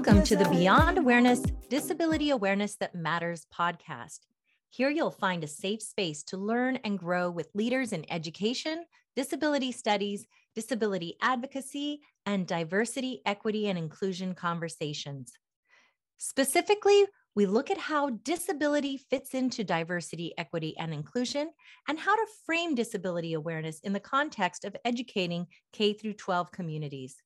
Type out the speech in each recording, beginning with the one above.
Welcome to the Beyond Awareness Disability Awareness That Matters podcast. Here you'll find a safe space to learn and grow with leaders in education, disability studies, disability advocacy, and diversity, equity, and inclusion conversations. Specifically, we look at how disability fits into diversity, equity, and inclusion, and how to frame disability awareness in the context of educating K through 12 communities.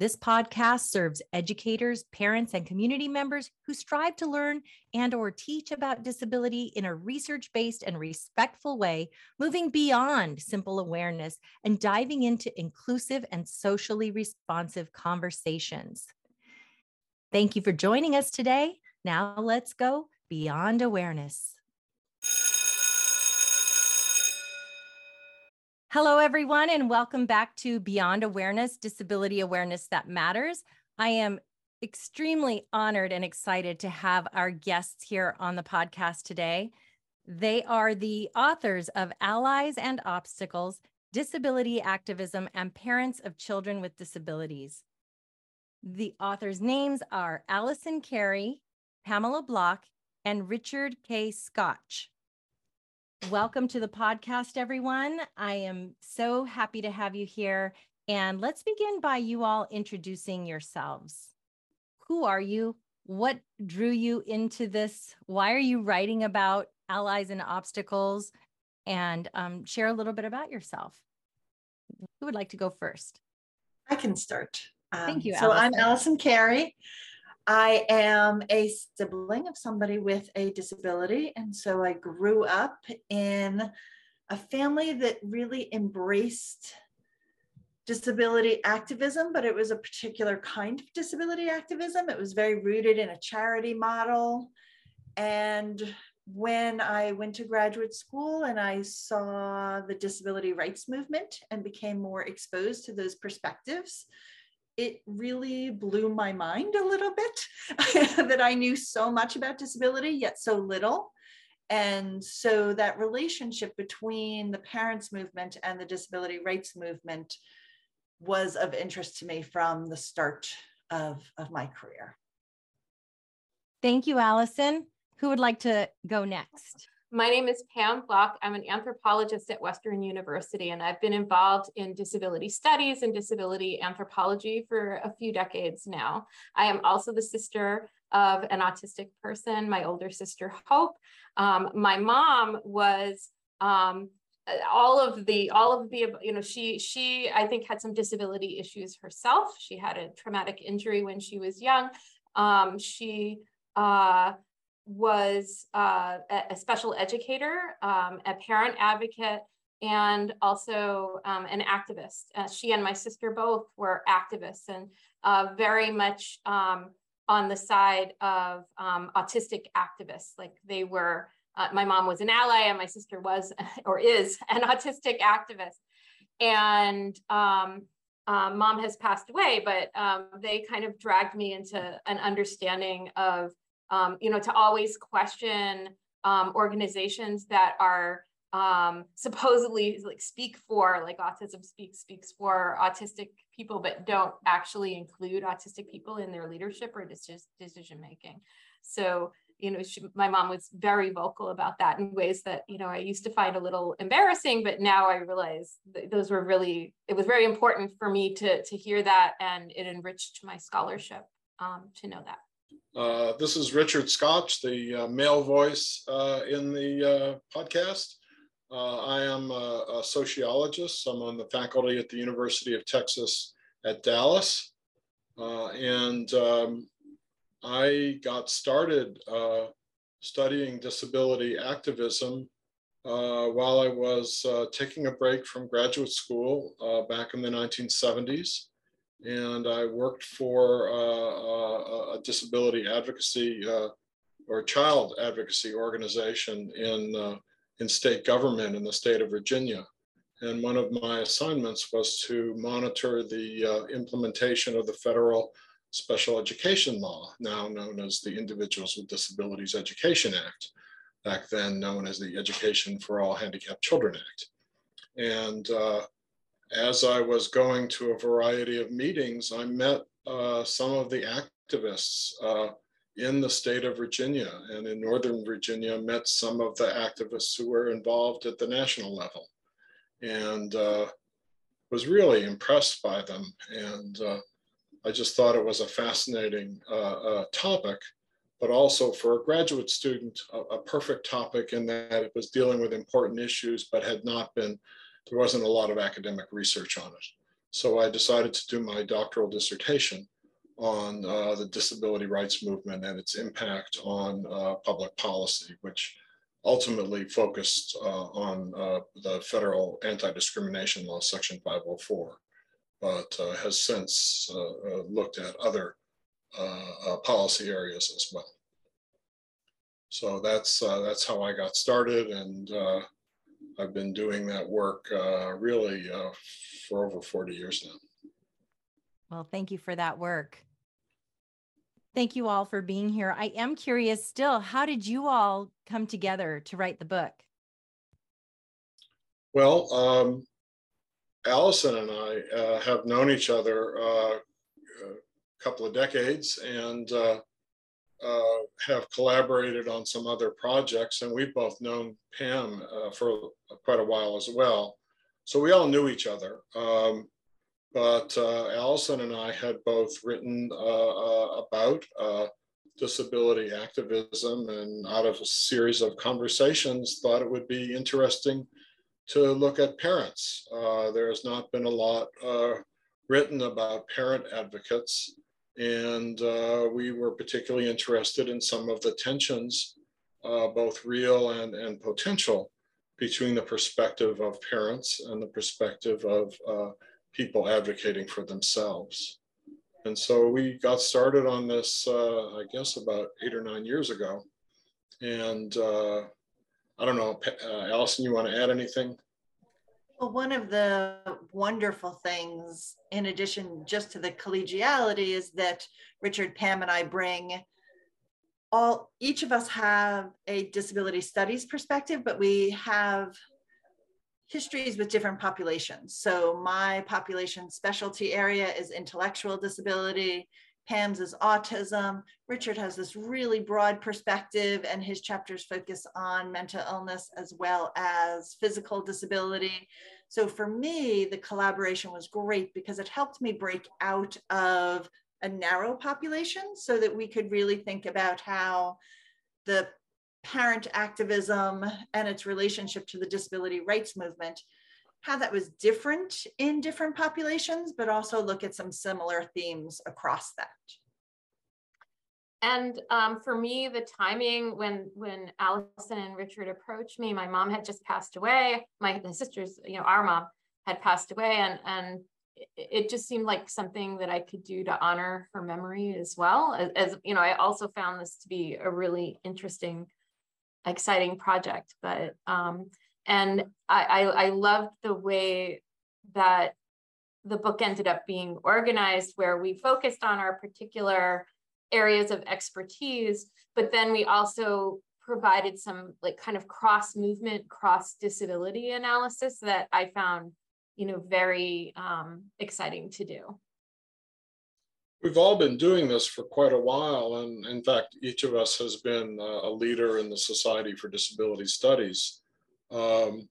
This podcast serves educators, parents, and community members who strive to learn and or teach about disability in a research-based and respectful way, moving beyond simple awareness and diving into inclusive and socially responsive conversations. Thank you for joining us today. Now let's go beyond awareness. Hello, everyone, and welcome back to Beyond Awareness Disability Awareness That Matters. I am extremely honored and excited to have our guests here on the podcast today. They are the authors of Allies and Obstacles Disability Activism and Parents of Children with Disabilities. The authors' names are Allison Carey, Pamela Block, and Richard K. Scotch. Welcome to the podcast, everyone. I am so happy to have you here. And let's begin by you all introducing yourselves. Who are you? What drew you into this? Why are you writing about allies and obstacles? And um, share a little bit about yourself. Who would like to go first? I can start. Um, Thank you. So Allison. I'm Allison Carey. I am a sibling of somebody with a disability. And so I grew up in a family that really embraced disability activism, but it was a particular kind of disability activism. It was very rooted in a charity model. And when I went to graduate school and I saw the disability rights movement and became more exposed to those perspectives, it really blew my mind a little bit that I knew so much about disability, yet so little. And so that relationship between the parents' movement and the disability rights movement was of interest to me from the start of, of my career. Thank you, Allison. Who would like to go next? My name is Pam Block. I'm an anthropologist at Western University, and I've been involved in disability studies and disability anthropology for a few decades now. I am also the sister of an autistic person, my older sister, Hope. Um, my mom was um, all of the all of the you know she she i think had some disability issues herself she had a traumatic injury when she was young um, she uh, was uh, a special educator, um, a parent advocate, and also um, an activist. Uh, she and my sister both were activists and uh, very much um, on the side of um, autistic activists. Like they were, uh, my mom was an ally and my sister was or is an autistic activist. And um, um, mom has passed away, but they kind of dragged me into an understanding of um, you know, to always question um, organizations that are um, supposedly like speak for like autism speaks speaks for autistic people, but don't actually include autistic people in their leadership or decision making. So you know, she, my mom was very vocal about that in ways that, you know, I used to find a little embarrassing, but now I realize those were really, it was very important for me to, to hear that and it enriched my scholarship um, to know that. Uh, this is Richard Scotch, the uh, male voice uh, in the uh, podcast. Uh, I am a, a, sociologist. I'm on the faculty at the University of Texas at Dallas. and um, I got started studying disability activism while I was taking a break from graduate school back in the 1970s and I worked for uh, a, a, disability advocacy uh, or child advocacy organization in, uh, in state government in the state of Virginia. And one of my assignments was to monitor the uh, implementation of the federal special education law, now known as the Individuals with Disabilities Education Act, back then known as the Education for All Handicapped Children Act. And uh, as I was going to a variety of meetings, I met uh, some of the activists uh, in the state of Virginia and in Northern Virginia, met some of the activists who were involved at the national level and uh, was really impressed by them. And uh, I just thought it was a fascinating uh, uh, topic, but also for a graduate student, a, a, perfect topic in that it was dealing with important issues, but had not been, there wasn't a lot of academic research on it. So I decided to do my doctoral dissertation on uh, the disability rights movement and its impact on uh, public policy, which ultimately focused uh, on uh, the federal anti-discrimination law, section 504, but uh, has since uh, looked at other policy areas as well. So that's that's how I got started, and I've been doing that work really for over 40 years now. Well, thank you for that work. Thank you all for being here. I am curious still, how did you all come together to write the book? Well, um, Allison and I uh, have known each other uh, a couple of decades and uh, have collaborated on some other projects. And we've both known Pam uh, for quite a while as well. So we all knew each other. Um, but uh, Allison and I had both written uh, uh, about uh, disability activism and out of a series of conversations thought it would be interesting to look at parents. There has not been a lot written about parent advocates and we were particularly interested in some of the tensions, both real and, and potential, between the perspective of parents and the perspective of people advocating for themselves. And so we got started on this, uh, I guess, about eight or nine years ago. And uh, I don't know, uh, Allison, you want to add anything? Well, one of the wonderful things, in addition just to the collegiality, is that Richard, Pam, and I bring all, each of us have a disability studies perspective, but we have histories with different populations. So my population specialty area is intellectual disability. Pam's is autism. Richard has this really broad perspective and his chapters focus on mental illness as well as physical disability. So for me, the collaboration was great because it helped me break out of a narrow population so that we could really think about how the parent activism and its relationship to the disability rights movement, how that was different in different populations, but also look at some similar themes across that. And um, for me, the timing when when Allison and Richard approached me, my mom had just passed away. My, sister's, you know, our mom had passed away, and and it just seemed like something that I could do to honor her memory as well. As, as you know, I also found this to be a really interesting exciting project. But um, and I, I, I loved the way that the book ended up being organized, where we focused on our particular areas of expertise, but then we also provided some like kind of cross movement, cross disability analysis that I found, you know, very um, exciting to do. We've all been doing this for quite a while, and in fact, each of us has been a leader in the Society for Disability Studies. Um,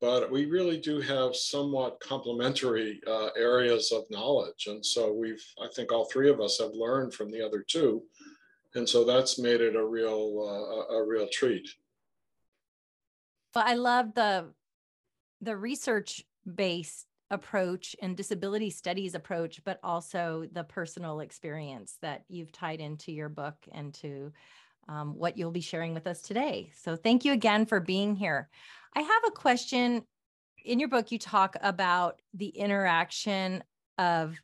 but we really do have somewhat complementary uh, areas of knowledge, and so we've, I think, all three of us have learned from the other two, and so that's made it a real, uh, a real treat. Well, I love the the research based approach and disability studies approach, but also the personal experience that you've tied into your book and to um, what you'll be sharing with us today. So, thank you again for being here. I have a question. In your book, you talk about the interaction of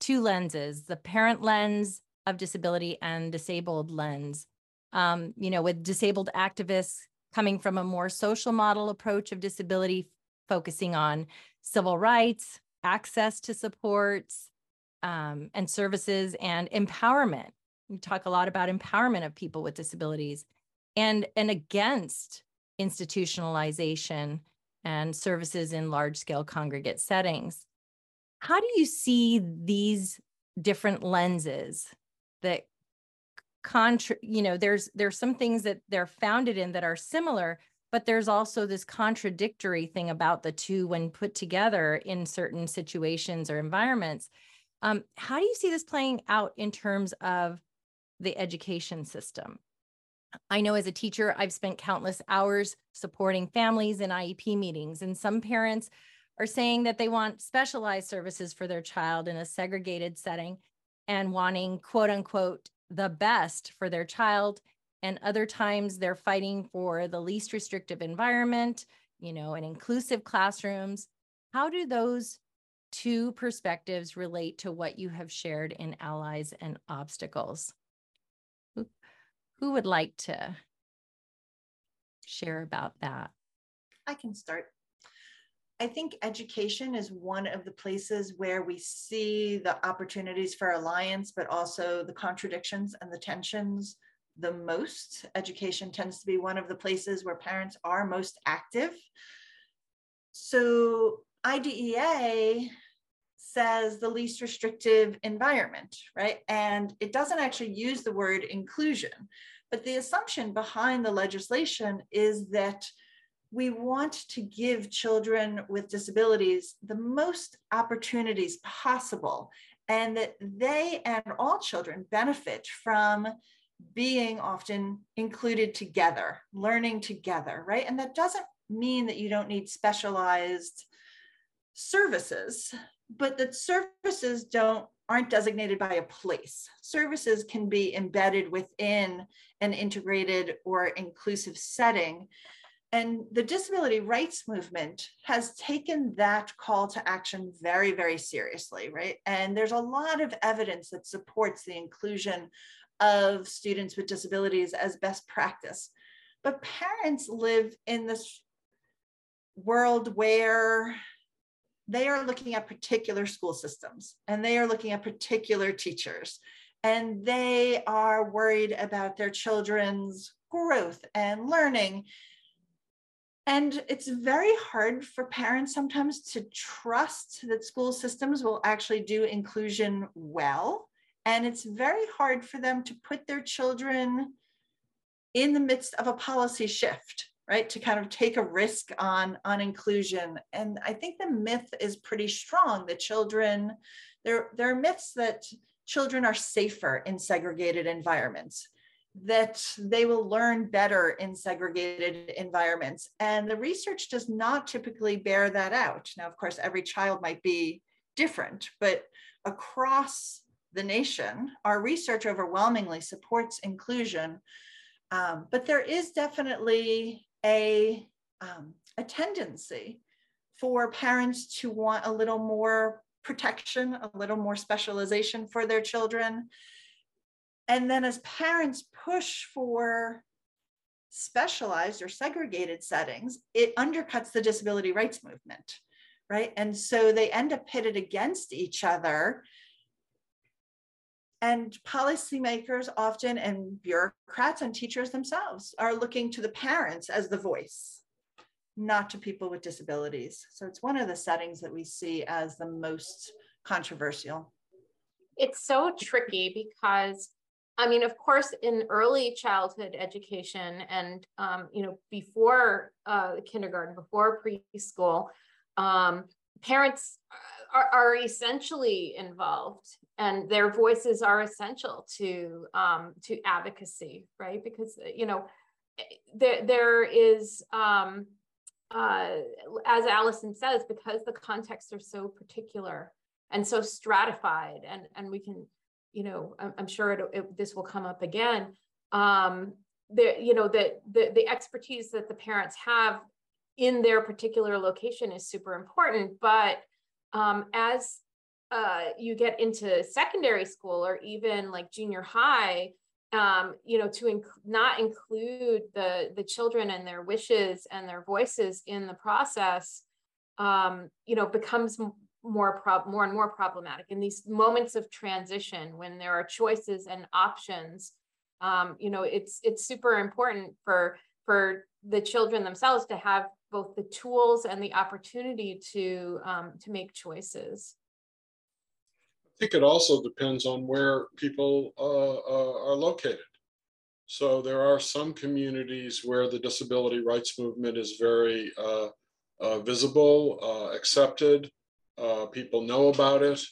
two lenses the parent lens of disability and disabled lens. Um, you know, with disabled activists coming from a more social model approach of disability, focusing on civil rights, access to supports um, and services, and empowerment. We talk a lot about empowerment of people with disabilities and, and against institutionalization and services in large scale congregate settings. How do you see these different lenses that contra you know there's there's some things that they're founded in that are similar but there's also this contradictory thing about the two when put together in certain situations or environments um, how do you see this playing out in terms of the education system I know as a teacher, I've spent countless hours supporting families in IEP meetings, and some parents are saying that they want specialized services for their child in a segregated setting and wanting quote unquote the best for their child. And other times they're fighting for the least restrictive environment, you know, and inclusive classrooms. How do those two perspectives relate to what you have shared in Allies and Obstacles? Who, would like to share about that? I can start. I think education is one of the places where we see the opportunities for alliance, but also the contradictions and the tensions the most. Education tends to be one of the places where parents are most active. So IDEA says the least restrictive environment, right? And it doesn't actually use the word inclusion, but the assumption behind the legislation is that we want to give children with disabilities the most opportunities possible and that they and all children benefit from being often included together, learning together, right? And that doesn't mean that you don't need specialized services, but that services don't aren't designated by a place. Services can be embedded within an integrated or inclusive setting and the disability rights movement has taken that call to action very, very seriously, right? And there's a lot of evidence that supports the inclusion of students with disabilities as best practice. But parents live in this world where they are looking at particular school systems and they are looking at particular teachers and they are worried about their children's growth and learning and it's very hard for parents sometimes to trust that school systems will actually do inclusion well. And it's very hard for them to put their children in the midst of a policy shift, right? To kind of take a risk on, on inclusion. And I think the myth is pretty strong that children, there, there are myths that children are safer in segregated environments that they will learn better in segregated environments. And the research does not typically bear that out. Now, of course, every child might be different, but across the nation, our research overwhelmingly supports inclusion. Um, but there is definitely a, um, a tendency for parents to want a little more protection, a little more specialization for their children. And then as parents push for specialized or segregated settings, it undercuts the disability rights movement, right? And so they end up pitted against each other. And policymakers often, and bureaucrats and teachers themselves, are looking to the parents as the voice, not to people with disabilities. So it's one of the settings that we see as the most controversial. It's so tricky because I mean, of course, in early childhood education and, um, you know, before uh, kindergarten, before preschool, um, parents are, are, essentially involved and their voices are essential to, um, to advocacy, right? Because, you know, there, there is, um, uh, as Allison says, because the contexts are so particular and so stratified and, and we can, you know, I'm, I'm sure it, it, this will come up again. Um, the, you know, the, the, the expertise that the parents have in their particular location is super important. But um, as uh, you get into secondary school or even like junior high, um, you know, to inc- not include the the children and their wishes and their voices in the process, um, you know, becomes more more and more problematic. In these moments of transition when there are choices and options um, you know it's it's super important for for the children themselves to have both the tools and the opportunity to um, to make choices I think it also depends on where people uh, uh, are located. So there are some communities where the disability rights movement is very uh, uh visible, uh, accepted. Uh, people know about it.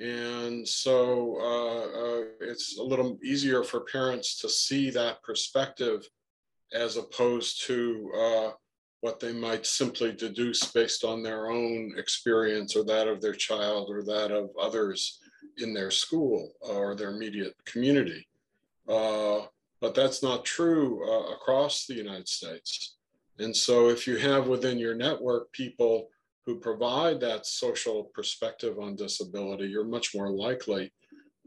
And so it's a little easier for parents to see that perspective as opposed to what they might simply deduce based on their own experience or that of their child or that of others in their school or their immediate community. Uh, but that's not true uh, across the United States. And so if you have within your network people who provide that social perspective on disability, you're much more likely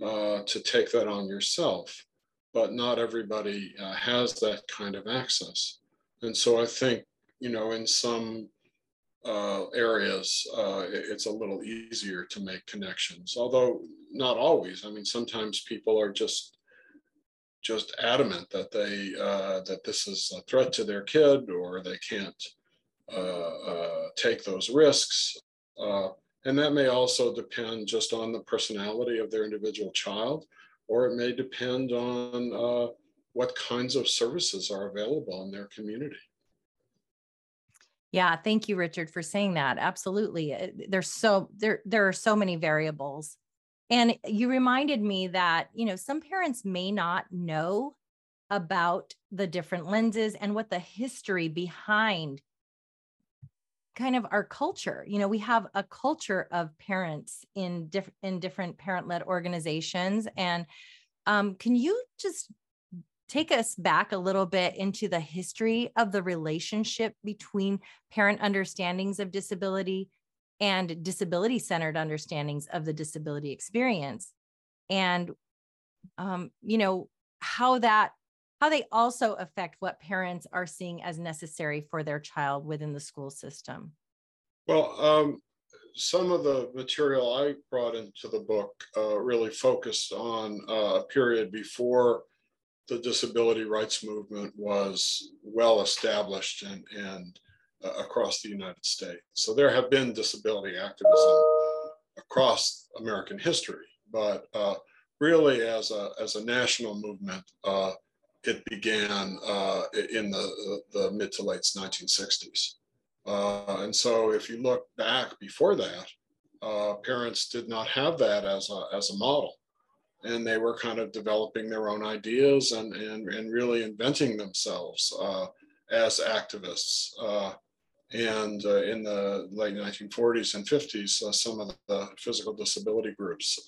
uh, to take that on yourself. But not everybody uh, has that kind of access. And so I think you know, in some uh, areas, uh, it's a little easier to make connections, although not always. I mean, sometimes people are just just adamant that they uh, that this is a threat to their kid or they can't uh, uh, take those risks. And that may also depend just on the personality of their individual child, or it may depend on what kinds of services are available in their community. Yeah, thank you, Richard, for saying that. Absolutely. Eh, there's so there there are so many variables. And you reminded me that, you know, some parents may not know about the different lenses and what the history behind kind of our culture. You know, we have a culture of parents in different in different parent-led organizations. And um, can you just take us back a little bit into the history of the relationship between parent understandings of disability and disability centered understandings of the disability experience and um, you know how that how they also affect what parents are seeing as necessary for their child within the school system well um, some of the material i brought into the book uh, really focused on uh, a period before the disability rights movement was well established and, and uh, across the United States. So there have been disability activism across American history, but uh, really as a, as a national movement, uh, it began uh, in the, the mid to late 1960s. Uh, and so if you look back before that, uh, parents did not have that as a, as a model and they were kind of developing their own ideas and, and, and really inventing themselves uh, as activists. Uh, and uh, in the late 1940s and 50s, uh, some of the physical disability groups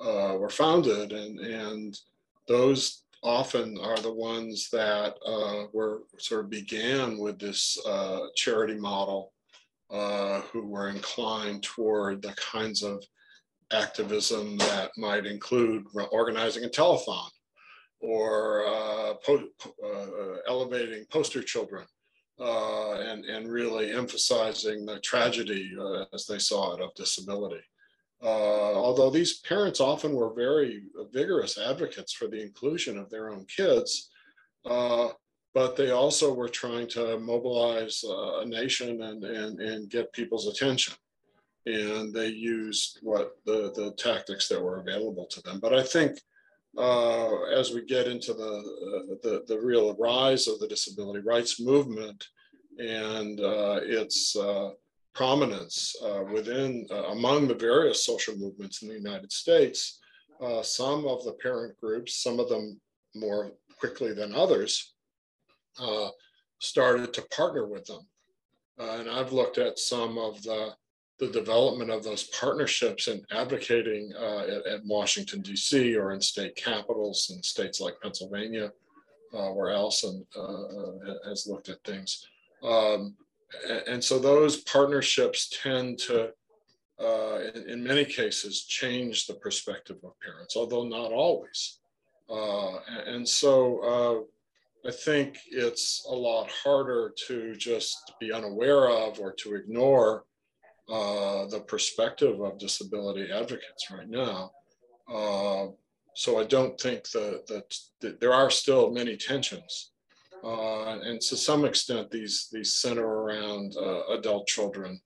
were founded, and, and those often are the ones that were sort of began with this charity model, who were inclined toward the kinds of activism that might include organizing a telethon or uh, po uh, elevating poster children uh, and, and really emphasizing the tragedy uh, as they saw it of disability. Uh, although these parents often were very vigorous advocates for the inclusion of their own kids, uh, but they also were trying to mobilize a nation and, and, and get people's attention and they used what the, the tactics that were available to them. But I think uh, as we get into the, uh, the, the, real rise of the disability rights movement and uh, its uh, prominence uh, within, uh, among the various social movements in the United States, some of the parent groups, some of them more quickly than others, started to partner with them. and I've looked at some of the the development of those partnerships and advocating uh, at, at, Washington, D.C., or in state capitals in states like Pennsylvania, uh, where Allison uh, uh has looked at things. Um, and, and, so those partnerships tend to, uh, in, in, many cases, change the perspective of parents, although not always. Uh, and so I think it's a lot harder to just be unaware of or to ignore uh, the perspective of disability advocates right now. Uh, so I don't think that, that, that, there are still many tensions. Uh, and to some extent, these, these center around uh, adult children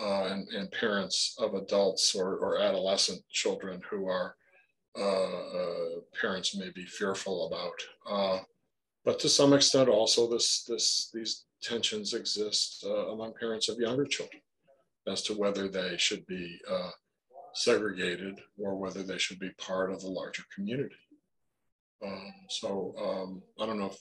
uh, and, and parents of adults or, or adolescent children who are uh, uh, parents may be fearful about. Uh, but to some extent, also this this these tensions exist among parents of younger children as to whether they should be segregated or whether they should be part of the larger community. Um, so um, I don't know if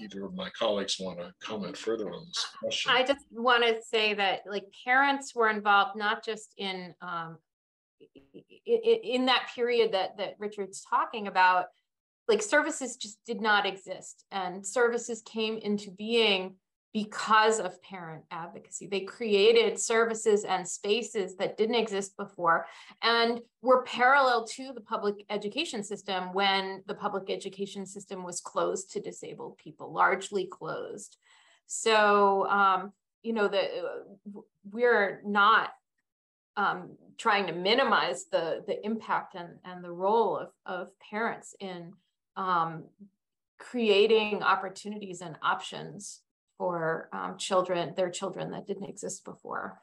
either of my colleagues want to comment further on this question. I just want to say that like parents were involved not just in um, in that period that that Richard's talking about, like services just did not exist, and services came into being because of parent advocacy. They created services and spaces that didn't exist before and were parallel to the public education system when the public education system was closed to disabled people, largely closed. So, um, you know, the, we're not um, trying to minimize the, the impact and, and the role of, of parents in um, creating opportunities and options for um, children, their children that didn't exist before.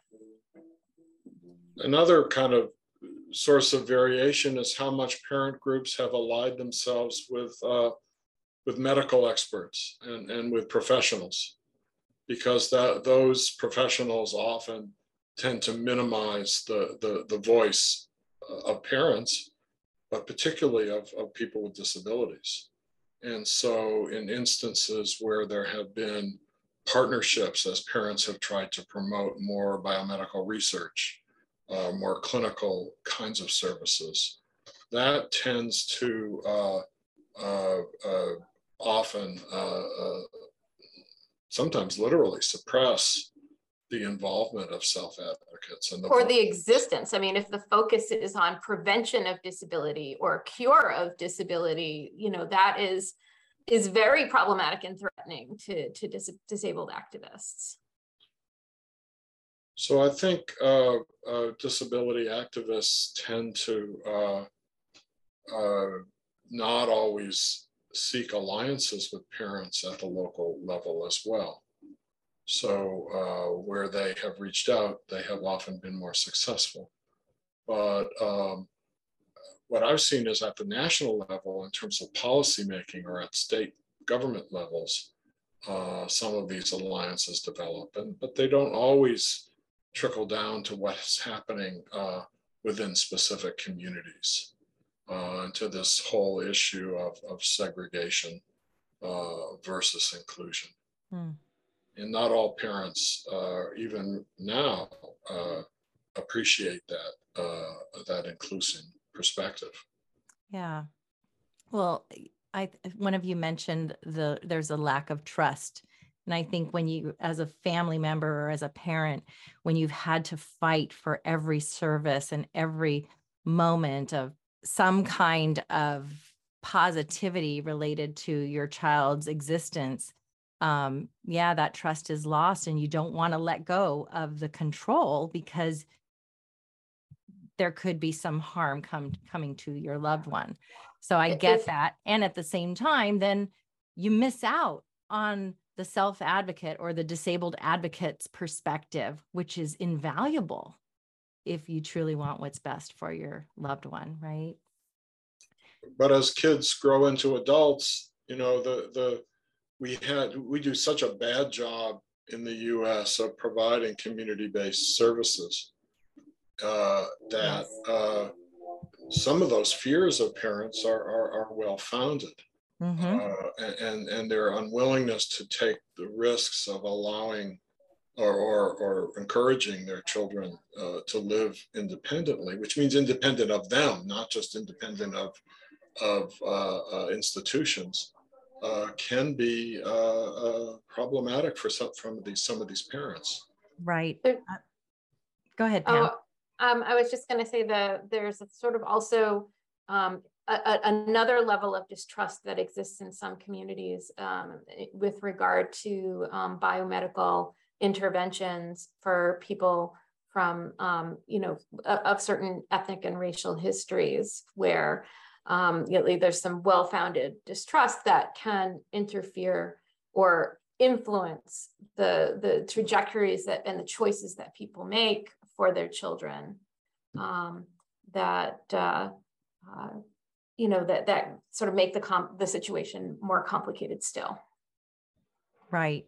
Another kind of source of variation is how much parent groups have allied themselves with uh, with medical experts and, and with professionals, because that those professionals often tend to minimize the, the, the voice of parents, but particularly of, of people with disabilities. And so in instances where there have been partnerships as parents have tried to promote more biomedical research, uh, more clinical kinds of services. That tends to uh, uh, uh often, uh, uh, sometimes literally suppress the involvement of self-advocates and the or the existence. I mean, if the focus is on prevention of disability or cure of disability, you know, that is is very problematic and threatening to, to dis disabled activists. So I think uh, uh, disability activists tend to uh, uh not always seek alliances with parents at the local level as well. So uh, where they have reached out, they have often been more successful. But um, what I've seen is at the national level, in terms of policymaking or at state government levels, uh, some of these alliances develop, and, but they don't always trickle down to what is happening uh, within specific communities uh, and to this whole issue of, of segregation uh, versus inclusion. Hmm. And not all parents, uh, even now, uh, appreciate that that inclusion perspective. Yeah. Well, I one of you mentioned the there's a lack of trust. And I think when you, as a family member or as a parent, when you've had to fight for every service and every moment of some kind of positivity related to your child's existence, um, yeah, that trust is lost, and you don't want to let go of the control because there could be some harm come coming to your loved one. So I get if, that. And at the same time, then you miss out on the self advocate or the disabled advocate's perspective, which is invaluable if you truly want what's best for your loved one, right? But as kids grow into adults, you know, the the we had we do such a bad job in the US of providing community-based services uh, that uh, some of those fears of parents are, are, are well founded. Mm-hmm. Uh, and, and their unwillingness to take the risks of allowing or, or, or encouraging their children uh, to live independently, which means independent of them, not just independent of, of uh, uh, institutions, can be problematic for some, from these, some of these parents. Right. Go ahead, Pam. Um, I was just going to say that there's sort of also um, a, a, another level of distrust that exists in some communities um, with regard to um, biomedical interventions for people from, um, you know, of certain ethnic and racial histories where um, you there's some well-founded distrust that can interfere or influence the the trajectories that and the choices that people make for their children um, that uh, uh, you know that that sort of make the comp the situation more complicated still. Right.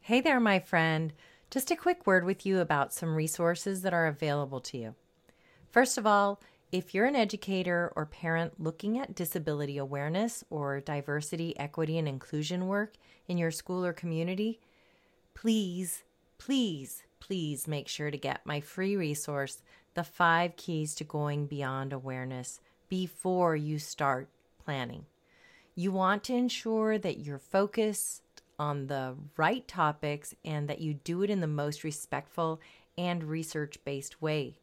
Hey there my friend. Just a quick word with you about some resources that are available to you. First of all if you're an educator or parent looking at disability awareness or diversity, equity, and inclusion work in your school or community, please, please, please make sure to get my free resource, The Five Keys to Going Beyond Awareness, before you start planning. You want to ensure that you're focused on the right topics and that you do it in the most respectful and research based way.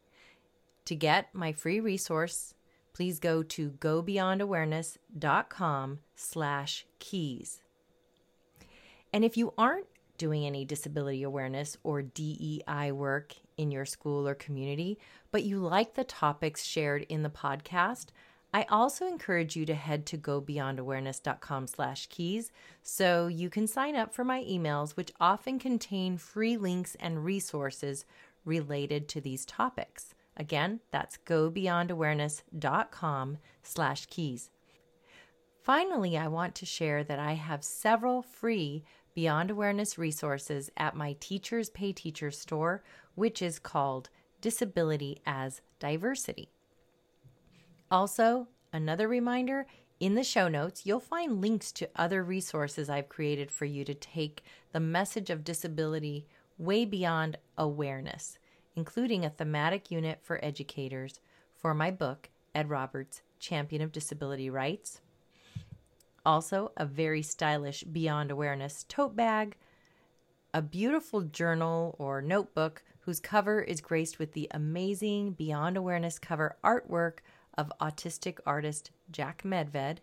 To get my free resource, please go to gobeyondawareness.com slash keys. And if you aren't doing any disability awareness or DEI work in your school or community, but you like the topics shared in the podcast, I also encourage you to head to gobeyondawareness.com slash keys so you can sign up for my emails, which often contain free links and resources related to these topics. Again, that's gobeyondawareness.com slash keys. Finally, I want to share that I have several free Beyond Awareness resources at my Teachers Pay Teachers store, which is called Disability as Diversity. Also, another reminder in the show notes, you'll find links to other resources I've created for you to take the message of disability way beyond awareness including a thematic unit for educators for my book, Ed Roberts, Champion of Disability Rights. Also, a very stylish Beyond Awareness tote bag, a beautiful journal or notebook whose cover is graced with the amazing Beyond Awareness cover artwork of autistic artist Jack Medved,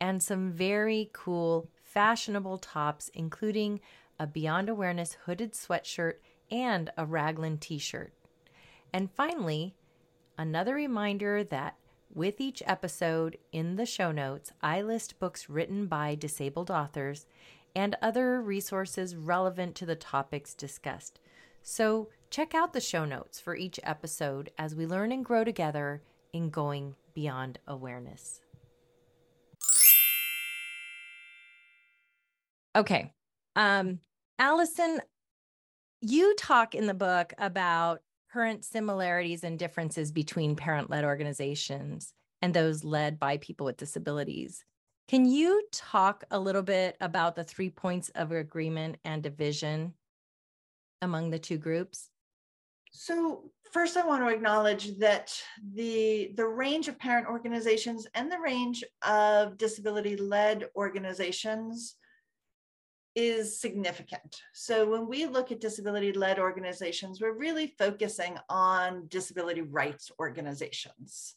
and some very cool, fashionable tops, including a Beyond Awareness hooded sweatshirt and a raglan t shirt. And finally, another reminder that with each episode in the show notes, I list books written by disabled authors and other resources relevant to the topics discussed. So check out the show notes for each episode as we learn and grow together in going beyond awareness. Okay. Um, Allison, you talk in the book about current similarities and differences between parent led organizations and those led by people with disabilities. Can you talk a little bit about the three points of agreement and division among the two groups? So first I want to acknowledge that the the range of parent organizations and the range of disability led organizations is significant. So when we look at disability led organizations, we're really focusing on disability rights organizations.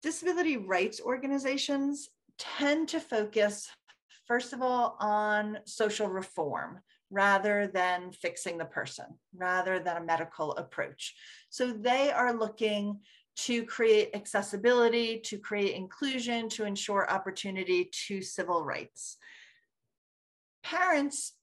Disability rights organizations tend to focus, first of all, on social reform rather than fixing the person, rather than a medical approach. So they are looking to create accessibility, to create inclusion, to ensure opportunity to civil rights parents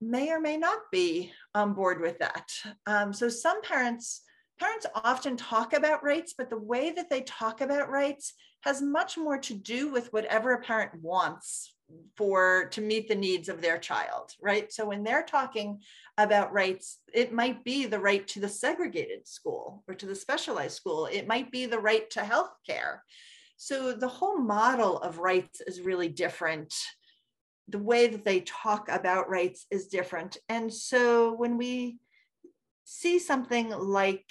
may or may not be on board with that. Um, so some parents, parents often talk about rights, but the way that they talk about rights has much more to do with whatever a parent wants for to meet the needs of their child, right? So when they're talking about rights, it might be the right to the segregated school or to the specialized school. It might be the right to health care. So the whole model of rights is really different the way that they talk about rights is different. And so when we see something like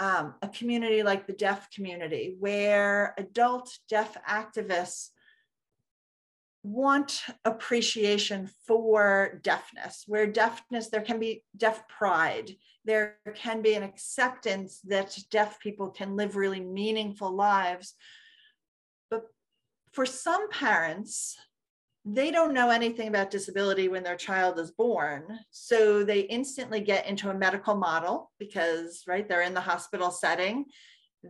um, a community like the deaf community, where adult deaf activists want appreciation for deafness, where deafness, there can be deaf pride, there can be an acceptance that deaf people can live really meaningful lives. But for some parents, they don't know anything about disability when their child is born. So they instantly get into a medical model because, right, they're in the hospital setting.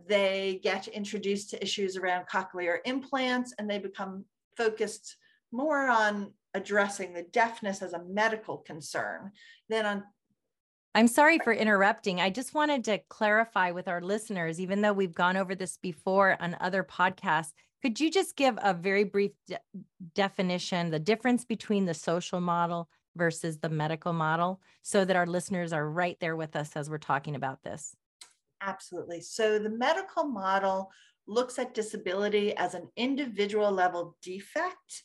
they get introduced to issues around cochlear implants and they become focused more on addressing the deafness as a medical concern than on I'm sorry for interrupting. I just wanted to clarify with our listeners, even though we've gone over this before on other podcasts, could you just give a very brief de- definition, the difference between the social model versus the medical model, so that our listeners are right there with us as we're talking about this? Absolutely. So the medical model looks at disability as an individual level defect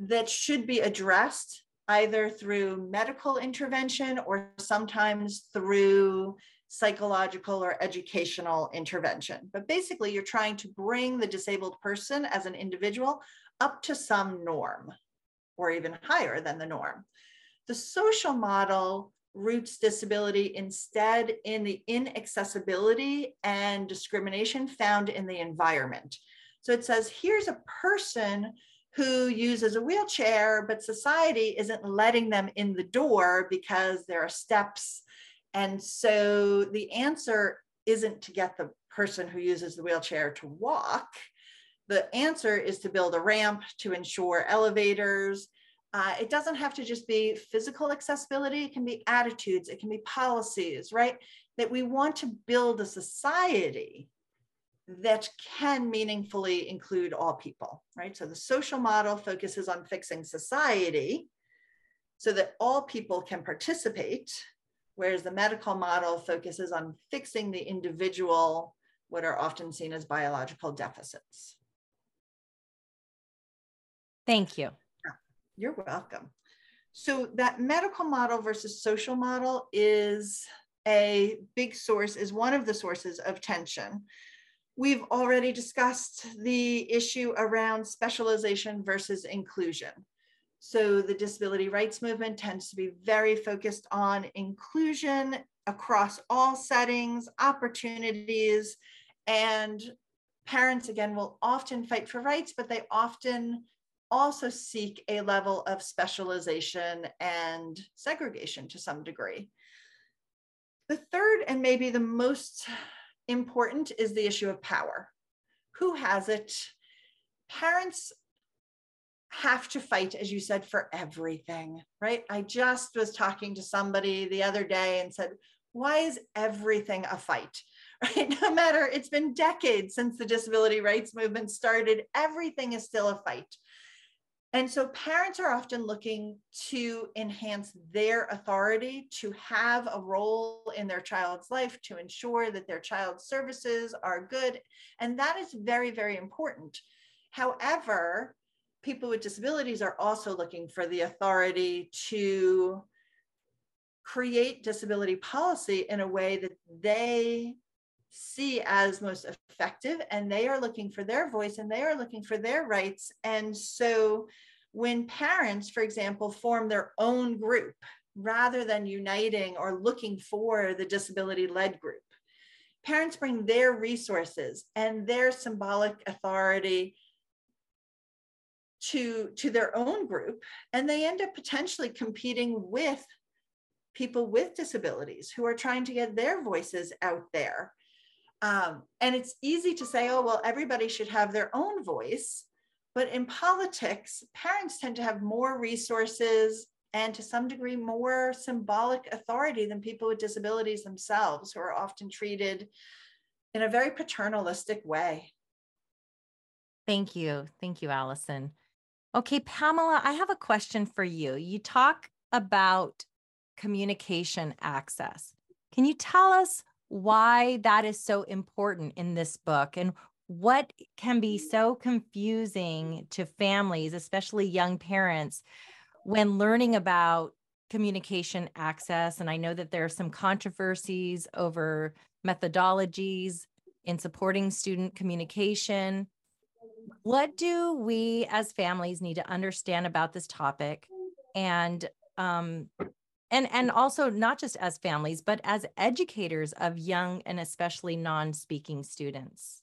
that should be addressed either through medical intervention or sometimes through psychological or educational intervention. But basically, you're trying to bring the disabled person as an individual up to some norm or even higher than the norm. The social model roots disability instead in the inaccessibility and discrimination found in the environment. So it says here's a person who uses a wheelchair, but society isn't letting them in the door because there are steps. And so the answer isn't to get the person who uses the wheelchair to walk. The answer is to build a ramp to ensure elevators. Uh, it doesn't have to just be physical accessibility, it can be attitudes, it can be policies, right? That we want to build a society that can meaningfully include all people, right? So the social model focuses on fixing society so that all people can participate, whereas the medical model focuses on fixing the individual, what are often seen as biological deficits. Thank you. You're welcome. So that medical model versus social model is a big source, is one of the sources of tension We've already discussed the issue around specialization versus inclusion. So the disability rights movement tends to be very focused on inclusion across all settings, opportunities, and parents, again, will often fight for rights, but they often also seek a level of specialization and segregation to some degree. The third, and maybe the most important is the issue of power. Who has it? Parents have to fight, as you said, for everything, right? I just was talking to somebody the other day and said, why is everything a fight? Right? No matter, it's been decades since the disability rights movement started, everything is still a fight. And so parents are often looking to enhance their authority to have a role in their child's life to ensure that their child's services are good. And that is very, very important. However, people with disabilities are also looking for the authority to create disability policy in a way that they see as most effective and they are looking for their voice and they are looking for their rights. And so when parents for example form their own group rather than uniting or looking for the disability led group parents bring their resources and their symbolic authority to to their own group and they end up potentially competing with people with disabilities who are trying to get their voices out there um, and it's easy to say, oh, well, everybody should have their own voice. But in politics, parents tend to have more resources and to some degree more symbolic authority than people with disabilities themselves, who are often treated in a very paternalistic way. Thank you. Thank you, Allison. Okay, Pamela, I have a question for you. You talk about communication access. Can you tell us why that is so important in this book and what can be so confusing to families, especially young parents, when learning about communication access. And I know that there are some controversies over methodologies in supporting student communication. What do we as families need to understand about this topic? And um, and and also not just as families but as educators of young and especially non-speaking students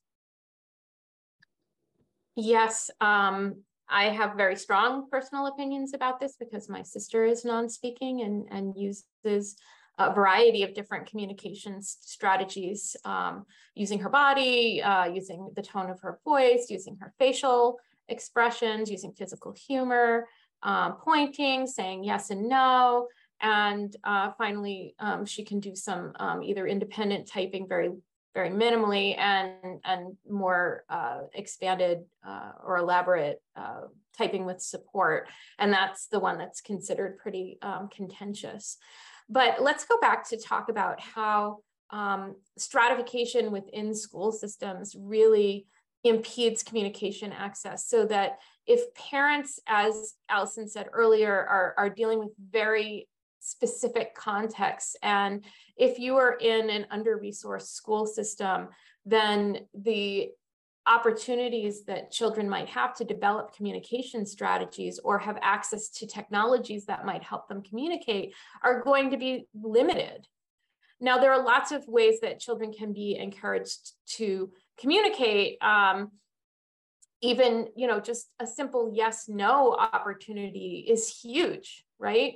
yes um, i have very strong personal opinions about this because my sister is non-speaking and and uses a variety of different communications strategies um, using her body, uh, using the tone of her voice, using her facial expressions, using physical humor, um, pointing, saying yes and no. And uh, finally, um, she can do some um, either independent typing very, very minimally and, and more uh, expanded uh, or elaborate uh, typing with support. And that's the one that's considered pretty um, contentious. But let's go back to talk about how um, stratification within school systems really impedes communication access so that if parents, as Allison said earlier, are, are dealing with very specific contexts, and if you are in an under-resourced school system, then the opportunities that children might have to develop communication strategies or have access to technologies that might help them communicate are going to be limited. Now, there are lots of ways that children can be encouraged to communicate. Um, even, you know, just a simple yes no opportunity is huge, right?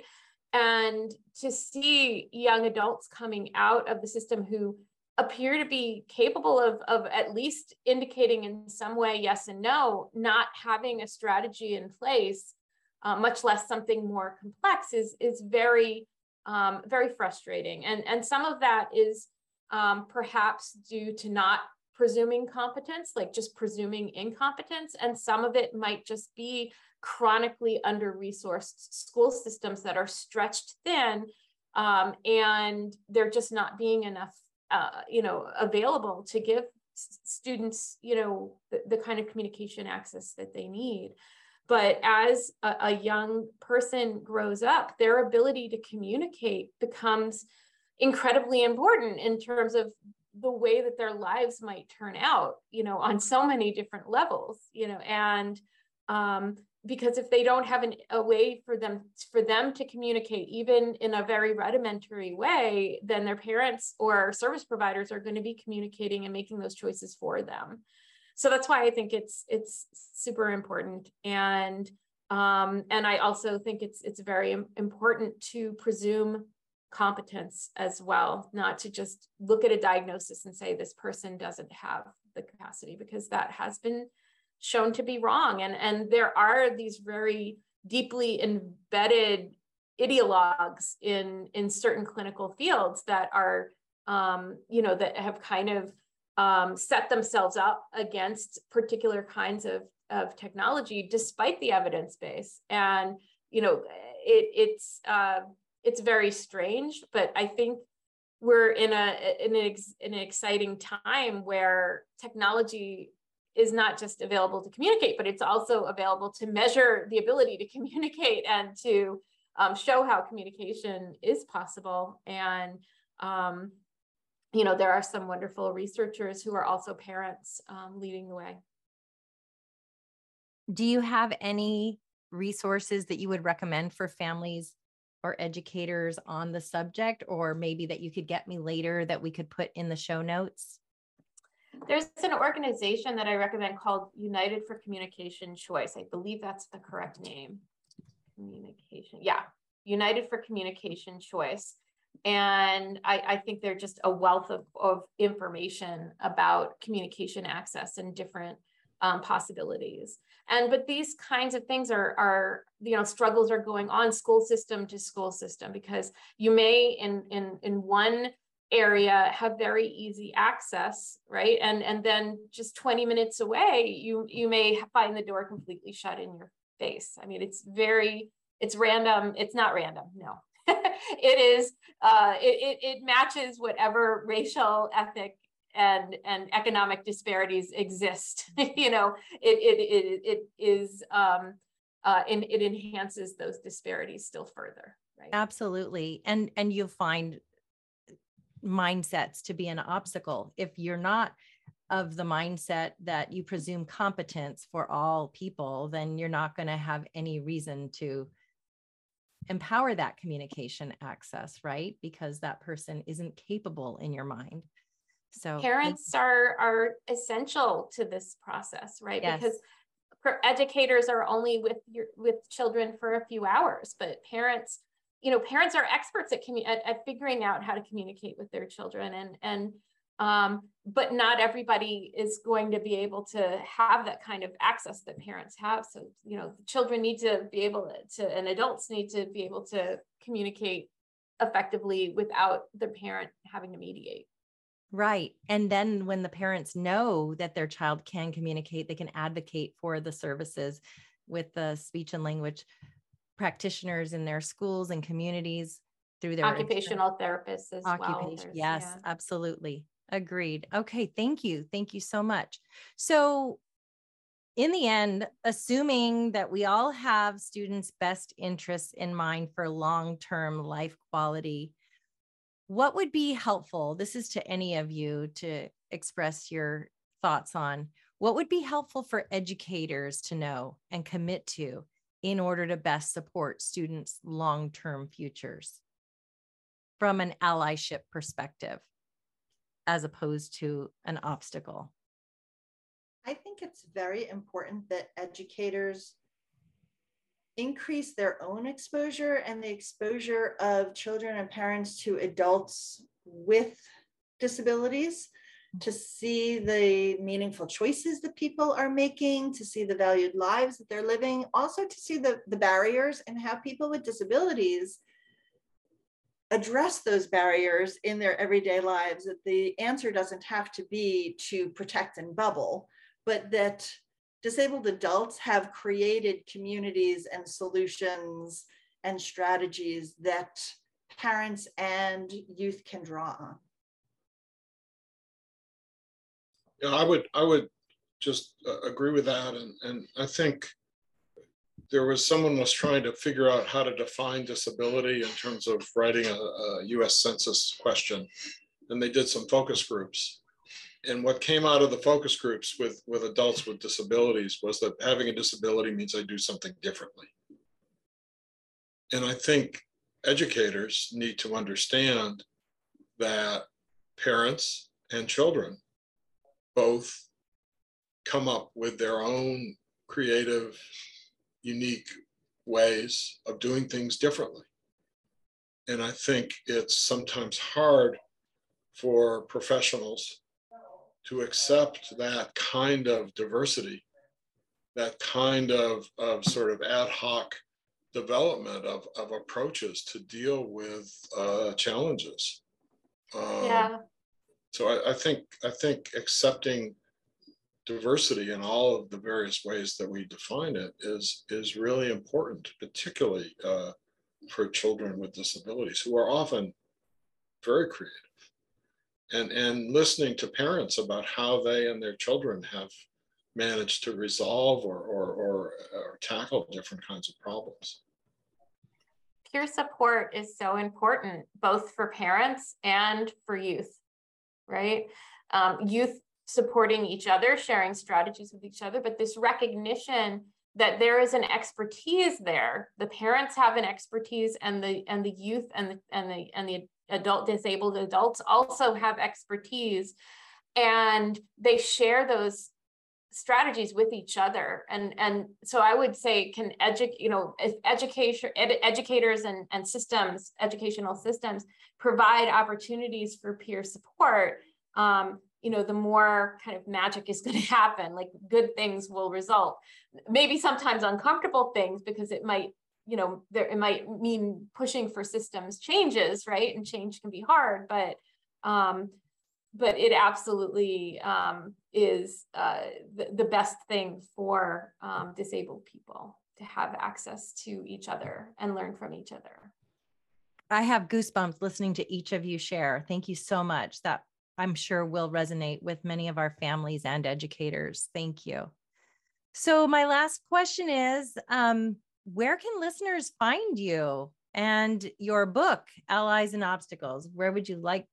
And to see young adults coming out of the system who appear to be capable of, of at least indicating in some way yes and no, not having a strategy in place, uh, much less something more complex, is, is very, um, very frustrating. And, and some of that is um, perhaps due to not presuming competence, like just presuming incompetence. And some of it might just be chronically under resourced school systems that are stretched thin um, and they're just not being enough uh, you know, available to give students, you know, the, the, kind of communication access that they need. But as a, a young person grows up, their ability to communicate becomes incredibly important in terms of the way that their lives might turn out, you know, on so many different levels, you know, and um, because if they don't have an, a way for them for them to communicate even in a very rudimentary way then their parents or service providers are going to be communicating and making those choices for them. So that's why i think it's it's super important. And um, and i also think it's it's very important to presume competence as well not to just look at a diagnosis and say this person doesn't have the capacity because that has been shown to be wrong. And, and there are these very deeply embedded ideologues in, in certain clinical fields that are, um, you know, that have kind of um, set themselves up against particular kinds of, of technology despite the evidence base. And, you know, it, it's, uh, it's very strange, but I think we're in a in an, ex, in an exciting time where technology is not just available to communicate, but it's also available to measure the ability to communicate and to um, show how communication is possible. And, um, you know, there are some wonderful researchers who are also parents um, leading the way. Do you have any resources that you would recommend for families or educators on the subject, or maybe that you could get me later that we could put in the show notes? There's an organization that I recommend called United for Communication Choice. I believe that's the correct name. Communication, yeah, United for Communication Choice. And I, I think they're just a wealth of, of information about communication access and different um, possibilities. And but these kinds of things are are you know struggles are going on school system to school system because you may in in in one area have very easy access right? And and then just 20 minutes away you you may find the door completely shut in your face. I mean it's very it's random. It's not random no. It is uh it, it, matches whatever racial ethnic and and economic disparities exist. You know it it it, it is um uh and it enhances those disparities still further right? Absolutely. And and you'll find mindsets to be an obstacle. If you're not of the mindset that you presume competence for all people, then you're not going to have any reason to empower that communication access, right? Because that person isn't capable in your mind. So parents are are essential to this process, right? Yes. Because educators are only with your with children for a few hours, but parents you know, parents are experts at, commu- at, at figuring out how to communicate with their children and, and, um, but not everybody is going to be able to have that kind of access that parents have. So, you know, children need to be able to, and adults need to be able to communicate effectively without the parent having to mediate. Right. And then when the parents know that their child can communicate, they can advocate for the services with the speech and language practitioners in their schools and communities through their occupational therapists as occupation. well. yes, yeah. absolutely. Agreed. Okay, thank you. Thank you so much. So in the end, assuming that we all have students' best interests in mind for long-term life quality, what would be helpful? This is to any of you to express your thoughts on what would be helpful for educators to know and commit to in order to best support students' long term futures from an allyship perspective, as opposed to an obstacle? I think it's very important that educators increase their own exposure and the exposure of children and parents to adults with disabilities to see the meaningful choices that people are making, to see the valued lives that they're living, also to see the, the barriers and how people with disabilities address those barriers in their everyday lives. That the answer doesn't have to be to protect and bubble, but that disabled adults have created communities and solutions and strategies that parents and youth can draw on. Yeah, I would I would just uh, agree with that, and and I think there was someone was trying to figure out how to define disability in terms of writing a, a U.S. Census question, and they did some focus groups. And what came out of the focus groups with with adults with disabilities was that having a disability means I do something differently. And I think educators need to understand that parents and children both come up with their own creative, unique ways of doing things differently. And I think it's sometimes hard for professionals to accept that kind of diversity, that kind of, of sort of ad hoc development of, of approaches to deal with uh, challenges. Um, yeah. So I, I think I think accepting diversity in all of the various ways that we define it is is really important, particularly uh, for children with disabilities who are often very creative. And and listening to parents about how they and their children have managed to resolve or or, or, or tackle different kinds of problems peer support is so important both for parents and for youth right? Um, youth supporting each other, sharing strategies with each other, but this recognition that there is an expertise there. The parents have an expertise, and the and the youth and the and the and the adult disabled adults also have expertise, and they share those strategies with each other. And and so i would say can educate you know if education ed, educators and and systems educational systems provide opportunities for peer support um, you know the more kind of magic is going to happen like good things will result. Maybe sometimes uncomfortable things because it might you know there it might mean pushing for systems changes right? And change can be hard but um but it absolutely um, is uh, the, the best thing for um, disabled people to have access to each other and learn from each other. I have goosebumps listening to each of you share. Thank you so much. That I'm sure will resonate with many of our families and educators. Thank you. So, my last question is um, where can listeners find you and your book, Allies and Obstacles? Where would you like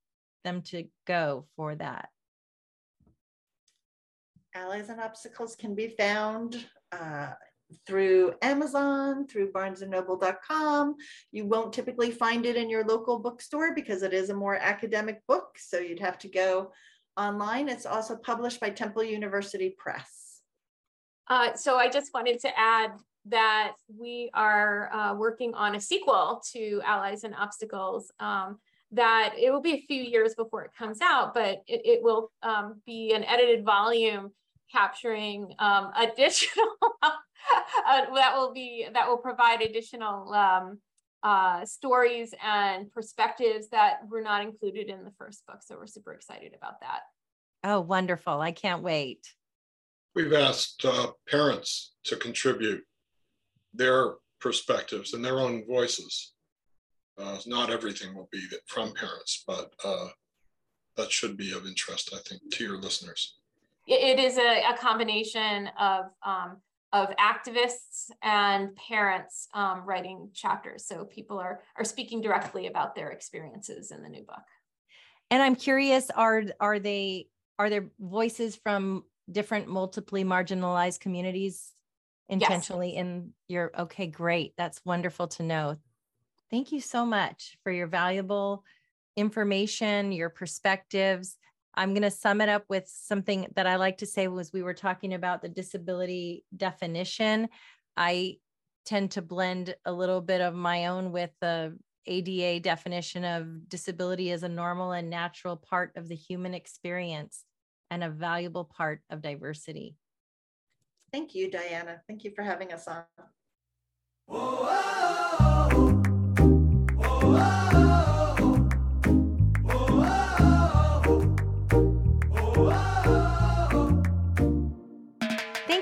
them to go for that? Allies and Obstacles can be found uh, through Amazon, through barnesandnoble.com. You won't typically find it in your local bookstore because it is a more academic book. So you'd have to go online. It's also published by Temple University Press. Uh, so I just wanted to add that we are uh, working on a sequel to Allies and Obstacles. Um, that it will be a few years before it comes out, but it, it will um, be an edited volume capturing um, additional uh, that will be that will provide additional um, uh, stories and perspectives that were not included in the first book. So we're super excited about that. Oh, wonderful! I can't wait. We've asked uh, parents to contribute their perspectives and their own voices. Uh, not everything will be from parents, but uh, that should be of interest, I think, to your listeners. It is a, a combination of um, of activists and parents um, writing chapters. So people are are speaking directly about their experiences in the new book. And I'm curious, are are they are there voices from different multiply marginalized communities intentionally yes. in your okay, great. That's wonderful to know. Thank you so much for your valuable information, your perspectives. I'm going to sum it up with something that I like to say was we were talking about the disability definition. I tend to blend a little bit of my own with the ADA definition of disability as a normal and natural part of the human experience and a valuable part of diversity. Thank you, Diana. Thank you for having us on. Thank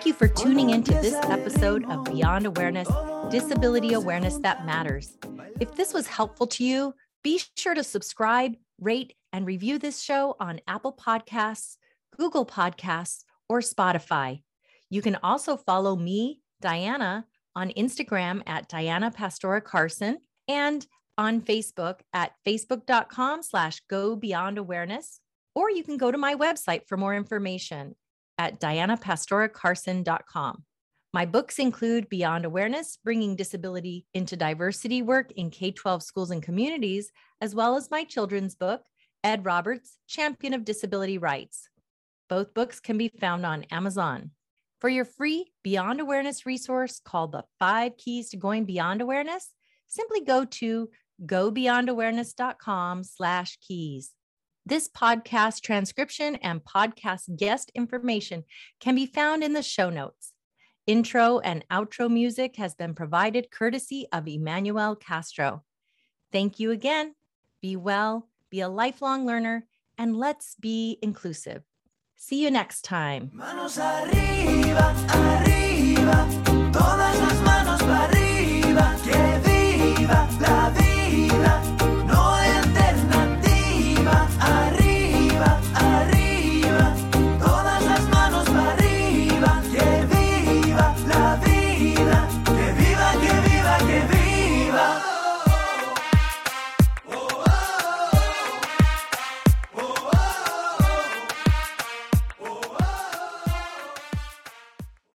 you for tuning into this episode of Beyond Awareness Disability Awareness That Matters. If this was helpful to you, be sure to subscribe, rate, and review this show on Apple Podcasts, Google Podcasts, or Spotify. You can also follow me, Diana, on Instagram at Diana Pastora Carson and on Facebook at facebook.com slash go beyond awareness. Or you can go to my website for more information at dianapastoracarson.com. My books include Beyond Awareness, Bringing Disability into Diversity Work in K 12 Schools and Communities, as well as my children's book, Ed Roberts, Champion of Disability Rights. Both books can be found on Amazon. For your free Beyond Awareness resource called The Five Keys to Going Beyond Awareness, simply go to gobeyondawareness.com slash keys. This podcast transcription and podcast guest information can be found in the show notes. Intro and outro music has been provided courtesy of Emmanuel Castro. Thank you again. Be well, be a lifelong learner, and let's be inclusive. See you next time. Manos arriba, arriba, todas las manos para arriba,